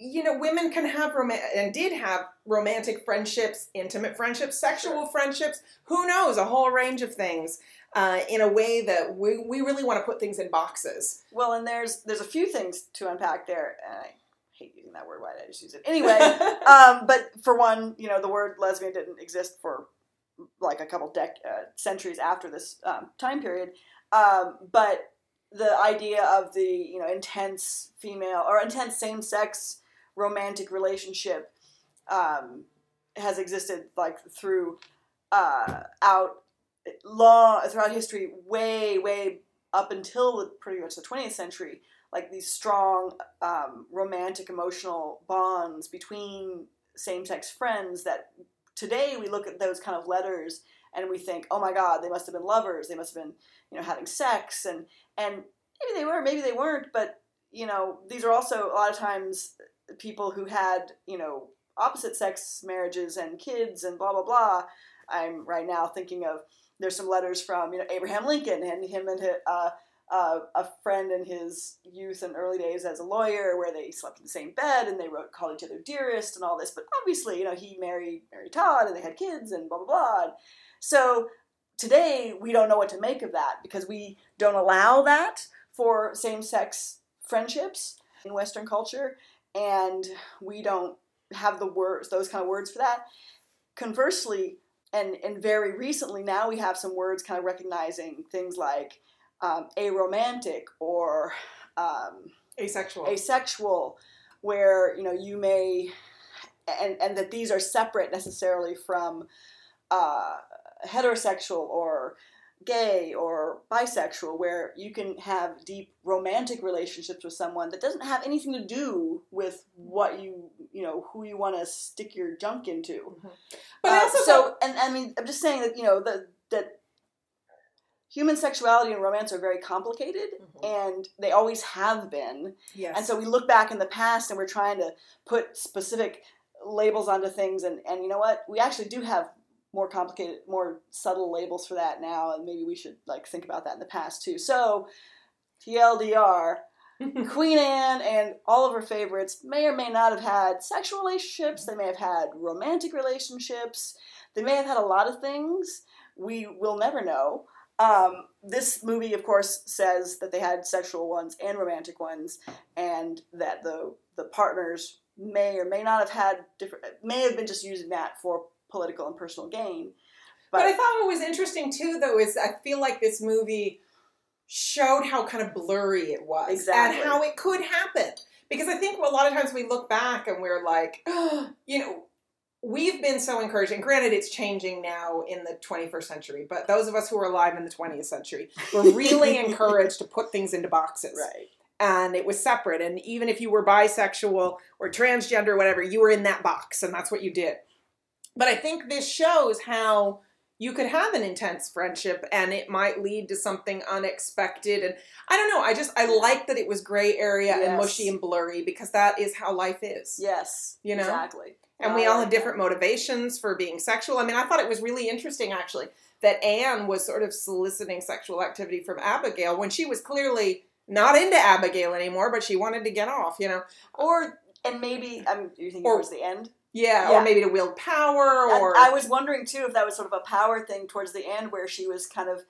you know, women can have rom- and did have romantic friendships, intimate friendships, sexual friendships, who knows, a whole range of things uh, in a way that we, we really want to put things in boxes. Well, and there's there's a few things to unpack there, and I hate using that word. Why did I just use it anyway? <laughs> um, but for one, you know, the word lesbian didn't exist for like a couple dec- uh, centuries after this um, time period. Um, but the idea of the you know intense female or intense same sex romantic relationship um, has existed like through uh, out long throughout history, way way up until pretty much the 20th century. Like these strong um, romantic emotional bonds between same sex friends that today we look at those kind of letters and we think, oh my God, they must have been lovers. They must have been, you know, having sex, and and maybe they were, maybe they weren't. But you know, these are also a lot of times people who had, you know, opposite sex marriages and kids and blah blah blah. I'm right now thinking of there's some letters from you know Abraham Lincoln and him and his, uh, uh, a friend in his youth and early days as a lawyer where they slept in the same bed and they wrote called each other dearest and all this. But obviously, you know, he married Mary Todd and they had kids and blah blah blah. And so today we don't know what to make of that because we don't allow that for same-sex friendships in Western culture, and we don't have the words, those kind of words for that. Conversely, and and very recently now we have some words kind of recognizing things like um, aromantic or um, Asexual. asexual, where you know you may, and and that these are separate necessarily from uh, heterosexual or gay or bisexual, where you can have deep romantic relationships with someone that doesn't have anything to do with what you you know who you want to stick your junk into. but I Uh, also so, and I mean, I'm just saying that you know that that human sexuality and romance are very complicated, Mhm. and they always have been. yes. And so we look back in the past, and we're trying to put specific labels onto things, and and you know what? We actually do have more complicated, more subtle labels for that now, and maybe we should like think about that in the past too. So, TLDR. <laughs> Queen Anne and all of her favorites may or may not have had sexual relationships. They may have had romantic relationships. They may have had a lot of things. We will never know. Um, this movie, of course, says that they had sexual ones and romantic ones, and that the the partners may or may not have had different. May have been just using that for political and personal gain. But I thought what was interesting too, though, is I feel like this movie showed how kind of blurry it was Exactly. and how it could happen. Because I think a lot of times we look back and we're like, you know, we've been so encouraged, and granted, it's changing now in the 21st century, but those of us who were alive in the 20th century were really <laughs> encouraged to put things into boxes. Right. And it was separate. And even if you were bisexual or transgender or whatever, you were in that box, and that's what you did. But I think this shows how you could have an intense friendship and it might lead to something unexpected and i don't know i just i like that it was gray area and mushy and blurry because that is how life is Yes. You know? Exactly. and we all have different motivations for being sexual i mean i thought it was really interesting actually that anne was sort of soliciting sexual activity from abigail when she was clearly not into abigail anymore but she wanted to get off you know. Or and maybe I'm you think Or- towards the end. Yeah, Yeah. or maybe to wield power or I was wondering too if that was sort of a power thing towards the end where she was kind of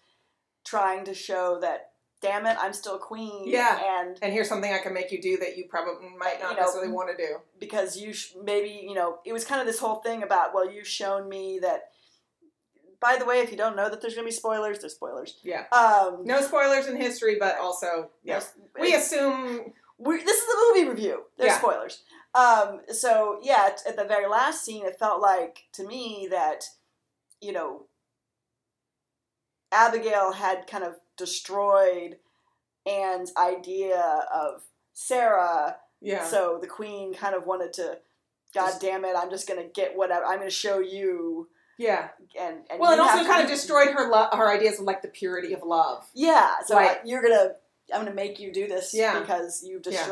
trying to show that damn it, I'm still queen. Yeah. And and here's something i can make you do that you probably might not You know, necessarily want to do because you sh- maybe you know it was kind of this whole thing about well you've shown me that by the way if you don't know that there's gonna be spoilers there's spoilers Yeah. um No spoilers in history, but also yes, we assume. we're, this is a movie review there's Yeah. spoilers um so yeah at, the very last scene it felt like to me that you know abigail had kind of destroyed anne's idea of sarah Yeah, so the queen kind of wanted to god damn it i'm just gonna get whatever i'm gonna show you yeah. and, and Well, and also kind of destroyed her lo- her ideas of like the purity of love. yeah so Like- I- you're gonna i'm gonna make you do this Yeah. because you've Yeah.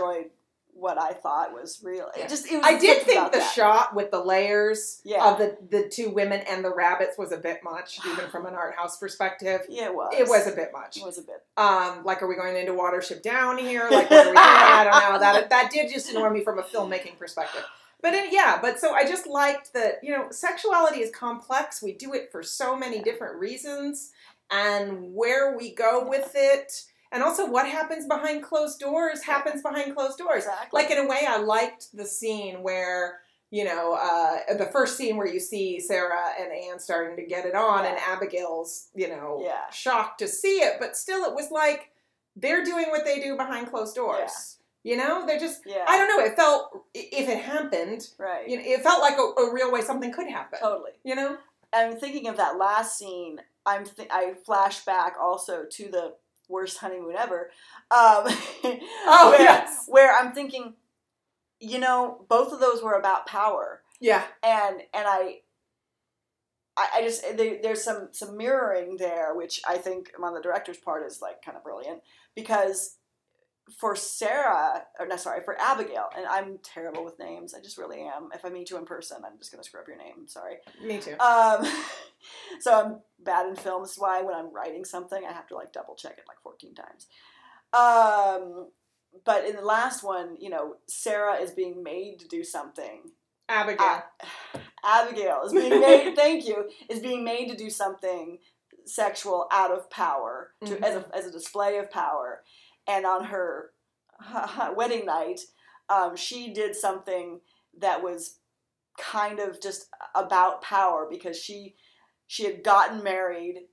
What i thought was real Yeah. it just it was I did think the that. shot with the layers Yeah. of the the two women and the rabbits was a bit much, even from an art house perspective. yeah <sighs> it was It was a bit much. it was a bit Um, like, are we going into Watership Down here? Like, what are we doing? I don't know. That <laughs> that did just annoy me from a filmmaking perspective. But it, yeah, but so I just liked that you know sexuality is complex. We do it for so many different reasons, and where we go with it, and also what happens behind closed doors happens behind closed doors. exactly Like in a way, I liked the scene where you know uh, the first scene where you see Sarah and Anne starting to get it on, and Abigail's you know Yeah. shocked to see it, but still, it was like they're doing what they do behind closed doors. You know, they're just yeah I don't know. It felt if it happened, right you know, it felt like a, a real way something could happen. totally You know, i'm thinking of that last scene i'm th- i flash back also to the worst honeymoon ever. Um <laughs> Oh, where, yes. where i'm thinking you know both of those were about power. Yeah, and and I, I, I just there, there's some some mirroring there, which I think on the director's part is like kind of brilliant. Because for Sarah or no sorry for Abigail and I'm terrible with names I just really am if I meet you in person I'm just gonna screw up your name sorry me too. um, <laughs> so I'm bad in film this is why when I'm writing something I have to like double check it like 14 times um, but in the last one you know Sarah is being made to do something Abigail. A- <sighs> Abigail is being <laughs> made. thank you. Is being made to do something sexual out of power to, as a as a display of power, and on her <laughs> wedding night, um, she did something that was kind of just about power because she she had gotten married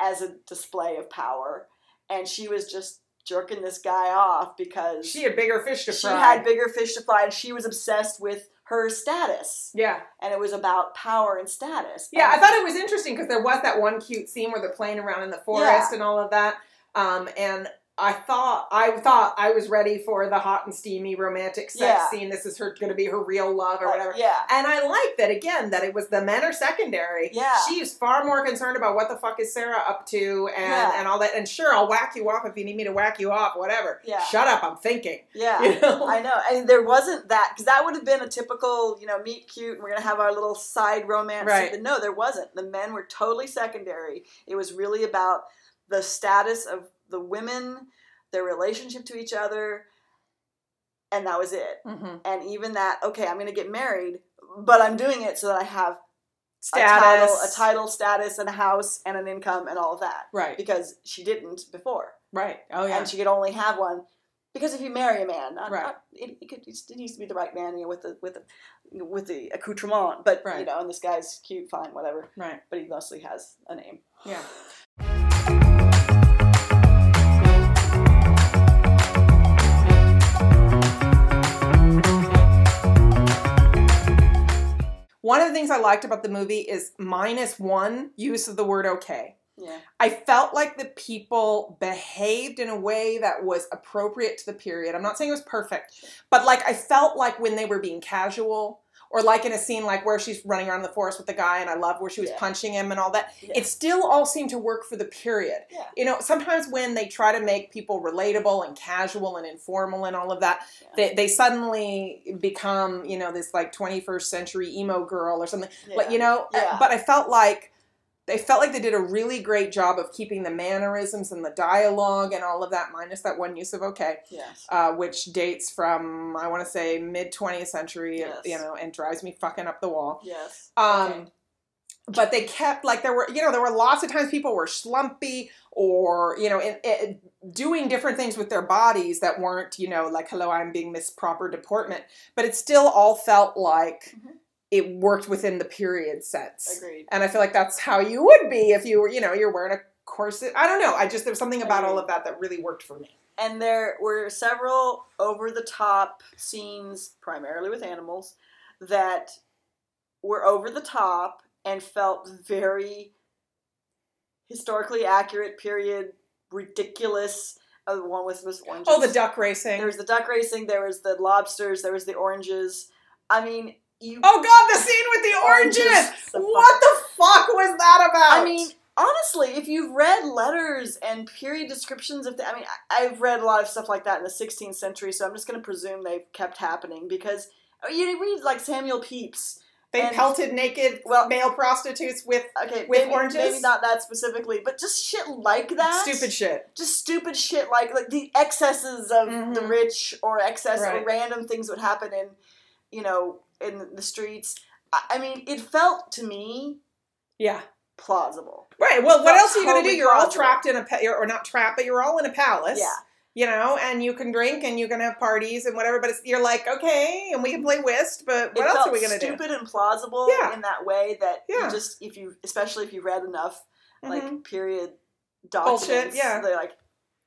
as a display of power, and she was just jerking this guy off because she had bigger fish to she had bigger fish to fry, and she was obsessed with her status, yeah, and it was about power and status. yeah. I thought it was interesting because there was that one cute scene where they're playing around in the forest and all of that. Um, and I thought I thought I was ready for the hot and steamy romantic sex Yeah. scene. This is her going to be her real love or whatever. yeah, And I like that again that it was the men are secondary. Yeah. She's far more concerned about what the fuck is Sarah up to and, Yeah. and all that. And sure, I'll whack you off if you need me to whack you off, whatever. Yeah. Shut up, I'm thinking. <laughs> yeah. You know? I know, and there wasn't that because that would have been a typical, you know, meet cute. and We're gonna have our little side romance. Right. But no, there wasn't. The men were totally secondary. It was really about the status of the women, their relationship to each other, and that was it. mm-hmm. And even that, okay, I'm gonna get married, but I'm doing it so that I have Status. a title, a title, status, and a house, and an income, and all of that. Right. Because she didn't before, Right. Oh, yeah. and she could only have one. Because if you marry a man, not, Right. not- it, it, could, it needs to be the right man, you know, with the with the with the accoutrement. But you know, and this guy's cute, fine, whatever. right. But he mostly has a name. Yeah. One of the things I liked about the movie is minus one use of the word okay. Yeah. I felt like the people behaved in a way that was appropriate to the period. I'm not saying it was perfect, but like I felt like when they were being casual, or like in a scene like where she's running around the forest with the guy, and I love where she was Yeah. punching him and all that. Yeah. It still all seemed to work for the period. Yeah. You know, sometimes when they try to make people relatable and casual and informal and all of that, they, they suddenly become, you know, this like 21st century emo girl or something. But you know, but I felt like they felt like they did a really great job of keeping the mannerisms and the dialogue and all of that, minus that one use of okay, Yes. uh, which dates from I want to say mid 20th century, Yes. you know, and drives me fucking up the wall. Yes. Um, Okay. But they kept like there were, you know, there were lots of times people were slumpy or you know, in, in, doing different things with their bodies that weren't, you know, like hello, I'm being Miss Proper Deportment. But it still all felt like Mhm. It worked within the period sets. Agreed. And I feel like that's how you would be if you were, you know, you're wearing a corset. I don't know. I just there's something about all of that that really worked for me. And there were several over the top scenes, primarily with animals, that were over the top and felt very historically accurate, period, ridiculous. Uh, the one with was oranges. Oh, the duck racing. There was the duck racing. There was the lobsters. There was the oranges. I mean, you. Oh God, the scene with the oranges. The What the fuck was that about? I mean, honestly, if you've read letters and period descriptions of the, I mean, I- I've read a lot of stuff like that in the 16th century, so I'm just going to presume they've kept happening because oh, you read like Samuel Pepys. they and- pelted naked Well- male prostitutes with Okay, With maybe, oranges? maybe not that specifically, but just shit like that. stupid shit. Just stupid shit like like the excesses of the Mhm. rich or excess or random things would happen in, you know, in the streets. I, mean, it felt to me Yeah. plausible. Right. Well, what else are you going to do? You're all trapped in a pa- or not trapped, but you're all in a palace. Yeah. You know, and you can drink and you can have parties and whatever. But it's, you're like, okay, and we can play whist, but what it else are we going to do? stupid and plausible Yeah. in that way that Yeah. you just if you especially if you read enough like Mhm. period Bullshit, documents yeah. they're like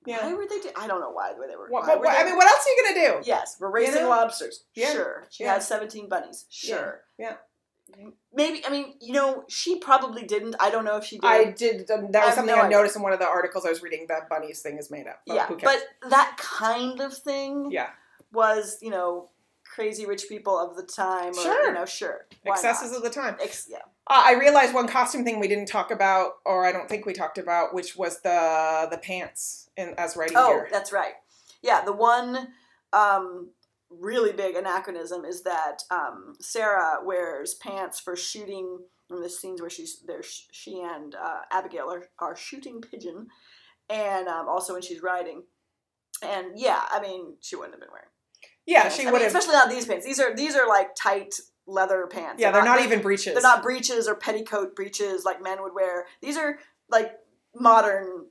Yeah. why were they do- I don't know why they were What, why what, were they- I mean, what else are you going to do? yes we're racing know? lobsters Yeah. sure she Yeah. has 17 bunnies sure Yeah. maybe I mean you know she probably didn't I don't know if she did I did. Um, that I was have something no I idea. noticed in one of the articles I was reading. That bunnies thing is made up. Yeah who cares? but that kind of thing yeah, was you know crazy rich people of the time or Sure. you know sure excesses not? of the time. Ex- yeah Uh, I realized one costume thing we didn't talk about, or I don't think we talked about, which was the the pants in as writing Oh, gear. that's right. Yeah, the one um, really big anachronism is that um, Sarah wears pants for shooting in the scenes where she's there. She and uh, Abigail are, are shooting pigeon, and um, also when she's riding. And yeah, I mean, she wouldn't have been wearing. Yeah, she mean, would have. especially not these pants. These are these are like tight leather pants. Yeah, they're not even breeches. They're not breeches or petticoat breeches like men would wear. These are like modern,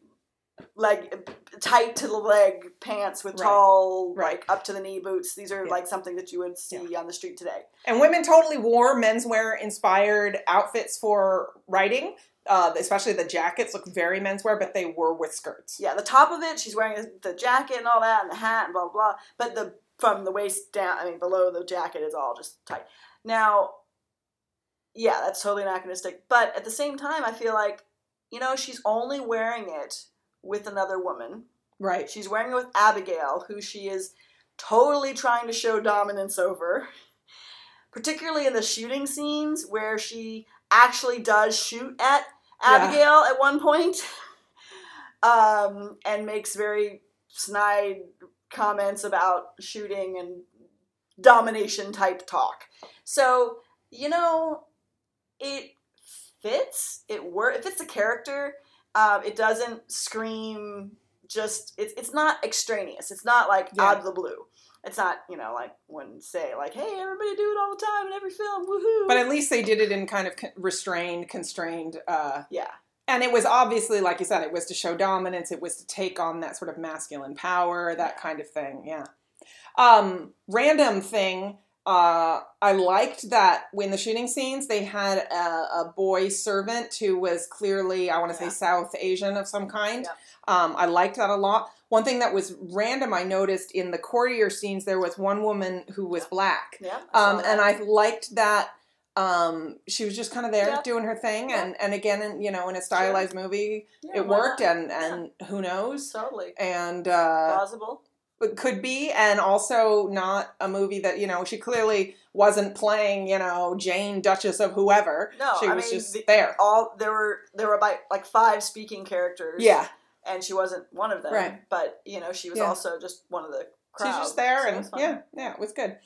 leg tight to the leg pants with Right. tall, Right. like up to the knee boots. These are Yeah. like something that you would see on the street today. And women totally wore menswear inspired outfits for writing. Uh, especially the jackets look very menswear, but they were with skirts. Yeah, the top of it, she's wearing the jacket and all that, and the hat and blah blah. blah. But the from the waist down, I mean, below the jacket is all just tight. Now, yeah, that's totally anachronistic. But at the same time, I feel like, you know, she's only wearing it with another woman. Right. She's wearing it with Abigail, who she is totally trying to show dominance over. Particularly in the shooting scenes where she actually does shoot at Yeah. Abigail at one point, <laughs> um, and makes very snide comments about shooting and domination type talk. So, you know, it fits. It works. It fits the character. Um, it doesn't scream. Just it's it's not extraneous. It's not like Yeah. out of the blue. It's not you know like when say like hey everybody do it all the time in every film woohoo. But at least they did it in kind of restrained, constrained. Uh, yeah, and it was obviously, like you said, it was to show dominance. It was to take on that sort of masculine power, that kind of thing. Yeah. Um, random thing. Uh, I liked that when the shooting scenes, they had a, a boy servant who was clearly, I want to Yeah. say, South Asian of some kind. Yeah. Um, I liked that a lot. One thing that was random, I noticed in the courtier scenes, there was one woman who was black. yeah. I Um, and. I liked that Um, she was just kind of there Yeah. doing her thing, Yeah. and and again, in, you know, in a stylized movie, Yeah, it worked, not? and and who knows, totally and uh, plausible. it could be, and also not a movie that you know she clearly wasn't playing, you know, Jane Duchess of whoever. No, she I was mean, just the- there. All there were there were about like five speaking characters. Yeah, and she wasn't one of them. Right. But you know, she was also just one of the crowd. she's just there, so and yeah, yeah, it was good.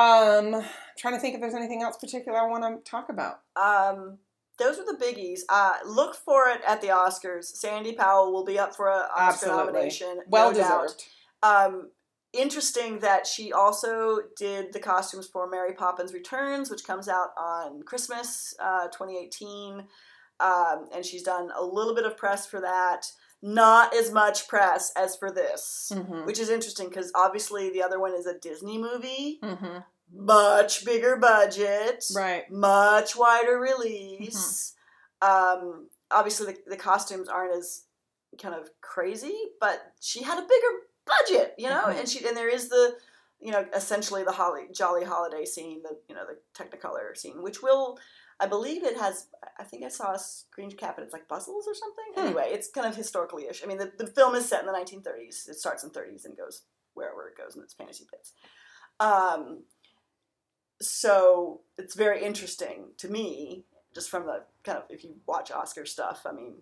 Um, trying to think if there's anything else particular I want to talk about. Um, those were the biggies. Uh, look for it at the Oscars. Sandy Powell will be up for an Oscar Absolutely. nomination. Well no deserved. Um, interesting that she also did the costumes for Mary Poppins Returns, which comes out on Christmas uh, 2018. Um, and she's done a little bit of press for that. Not as much press as for this, Mm-hmm. which is interesting because obviously the other one is a Disney movie, Mm-hmm. much bigger budget, Right. much wider release. Um, obviously, the, the costumes aren't as kind of crazy, but she had a bigger budget, you know. Mhm. And she and there is the, you know, essentially the holly jolly holiday scene, the you know the Technicolor scene, which will. I believe it has. I think I saw a screen cap, and it's like Bustles or something. Hmm. Anyway, it's kind of historically ish. I mean, the, the film is set in the 1930s. It starts in 30s and goes wherever it goes in its fantasy bits. Um, so it's very interesting to me, just from the kind of if you watch Oscar stuff. I mean,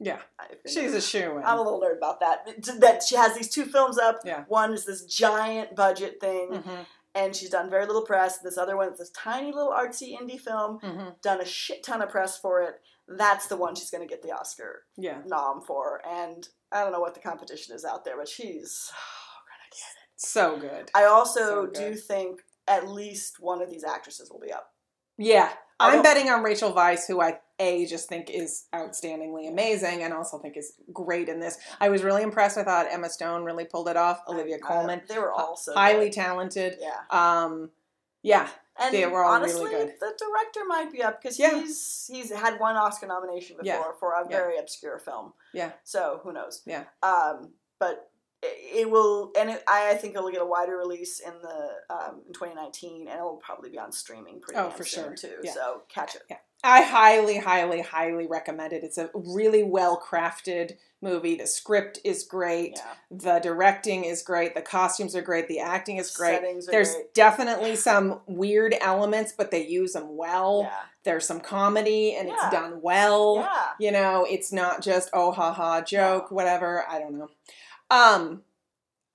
Yeah. She's a shoe I'm a little nerd about that. That she has these two films up. Yeah. One is this giant budget thing, Mm-hmm. And she's done very little press. This other one is this tiny little artsy indie film, Mm-hmm. done a shit ton of press for it. That's the one she's going to get the Oscar Yeah. nom for. And I don't know what the competition is out there, but she's gonna get it. So good. I also So do think at least one of these actresses will be up. Yeah. I'm betting on Rachel Weisz, who I a just think is outstandingly amazing, and also think is great in this. I was really impressed. I thought Emma Stone really pulled it off. Olivia I- I- they were all so highly good. talented. Yeah. Um, yeah, And They were all really honestly, good. the director might be up because Yeah. he's he's had one Oscar nomination before Yeah. for a Yeah. very obscure film. Yeah. So who knows? Yeah. Um, but it, it will, and it, I, think it'll get a wider release in the um, in 2019, and it'll probably be on streaming pretty Oh, for soon sure. too. Yeah. So catch it. I highly, highly, highly recommend it. It's a really well crafted movie. The script is great. Yeah. The directing is great. The costumes are great. The acting is great. There's great. definitely some weird elements, but they use them well. Yeah. There's some comedy, and Yeah. it's done well. You know, it's not just oh ha ha joke, whatever. I don't know. Um,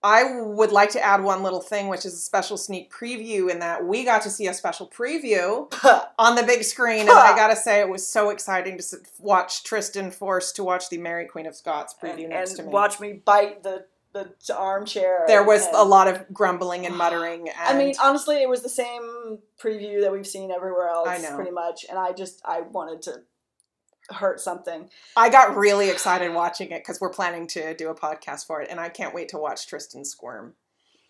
I would like to add one little thing, which is a special sneak preview, in that we got to see a special preview <laughs> on the big screen, and I <laughs> gotta say it was so exciting to watch Trystan forced to watch the Mary Queen of Scots preview and, next and to me. And watch me bite the the armchair. there was and- a lot of grumbling and muttering. And <sighs> I mean, honestly, it was the same preview that we've seen everywhere else, pretty much. And I just, I wanted to hurt something. I got really excited watching it because we're planning to do a podcast for it, and I can't wait to watch Trystan squirm.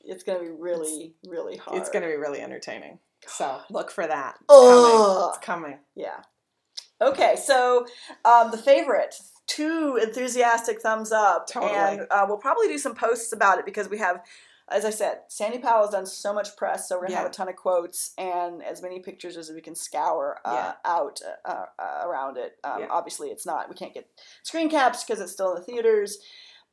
It's gonna be really, really hard. It's going to be really entertaining. So look for that. It's coming. It's coming. Yeah. Okay, so um, the favorite, two enthusiastic thumbs up, Totally. and uh, we'll probably do some posts about it because we have, as I said, Sandy Powell has done so much press, so we're gonna have a ton of quotes and as many pictures as we can scour uh, out uh, uh, around it. Um, Yeah. Obviously, it's not we can't get screen caps because it's still in the theaters.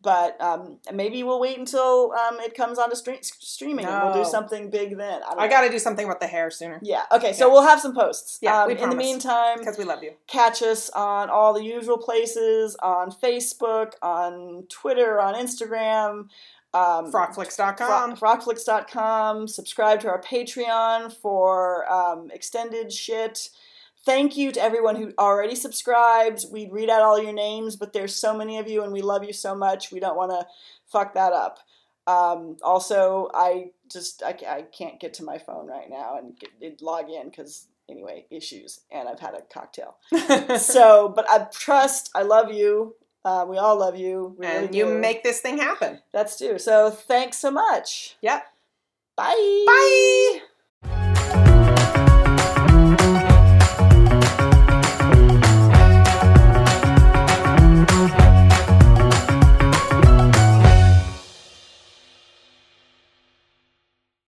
But um, maybe we'll wait until um, it comes onto stre- streaming, and we'll do something big then. I, I got to do something about the hair sooner Yeah. Okay. So Yeah. we'll have some posts. Yeah, Um, in the meantime, because we love you. catch us on all the usual places on Facebook, on Twitter, on Instagram. Um, FrockFlicks.com. Fro- FrockFlicks.com. Subscribe to our Patreon for um, extended shit. Thank you to everyone who already subscribes. We'd read out all your names, but there's so many of you and we love you so much. We don't want to fuck that up. Um, also, I just I, I can't get to my phone right now and get, log in because anyway issues, and I've had a cocktail. <laughs> so, but I trust. I love you. Uh, we all love you. We and really you do. make this thing happen. That's do. So thanks so much. Yep. Bye. Bye.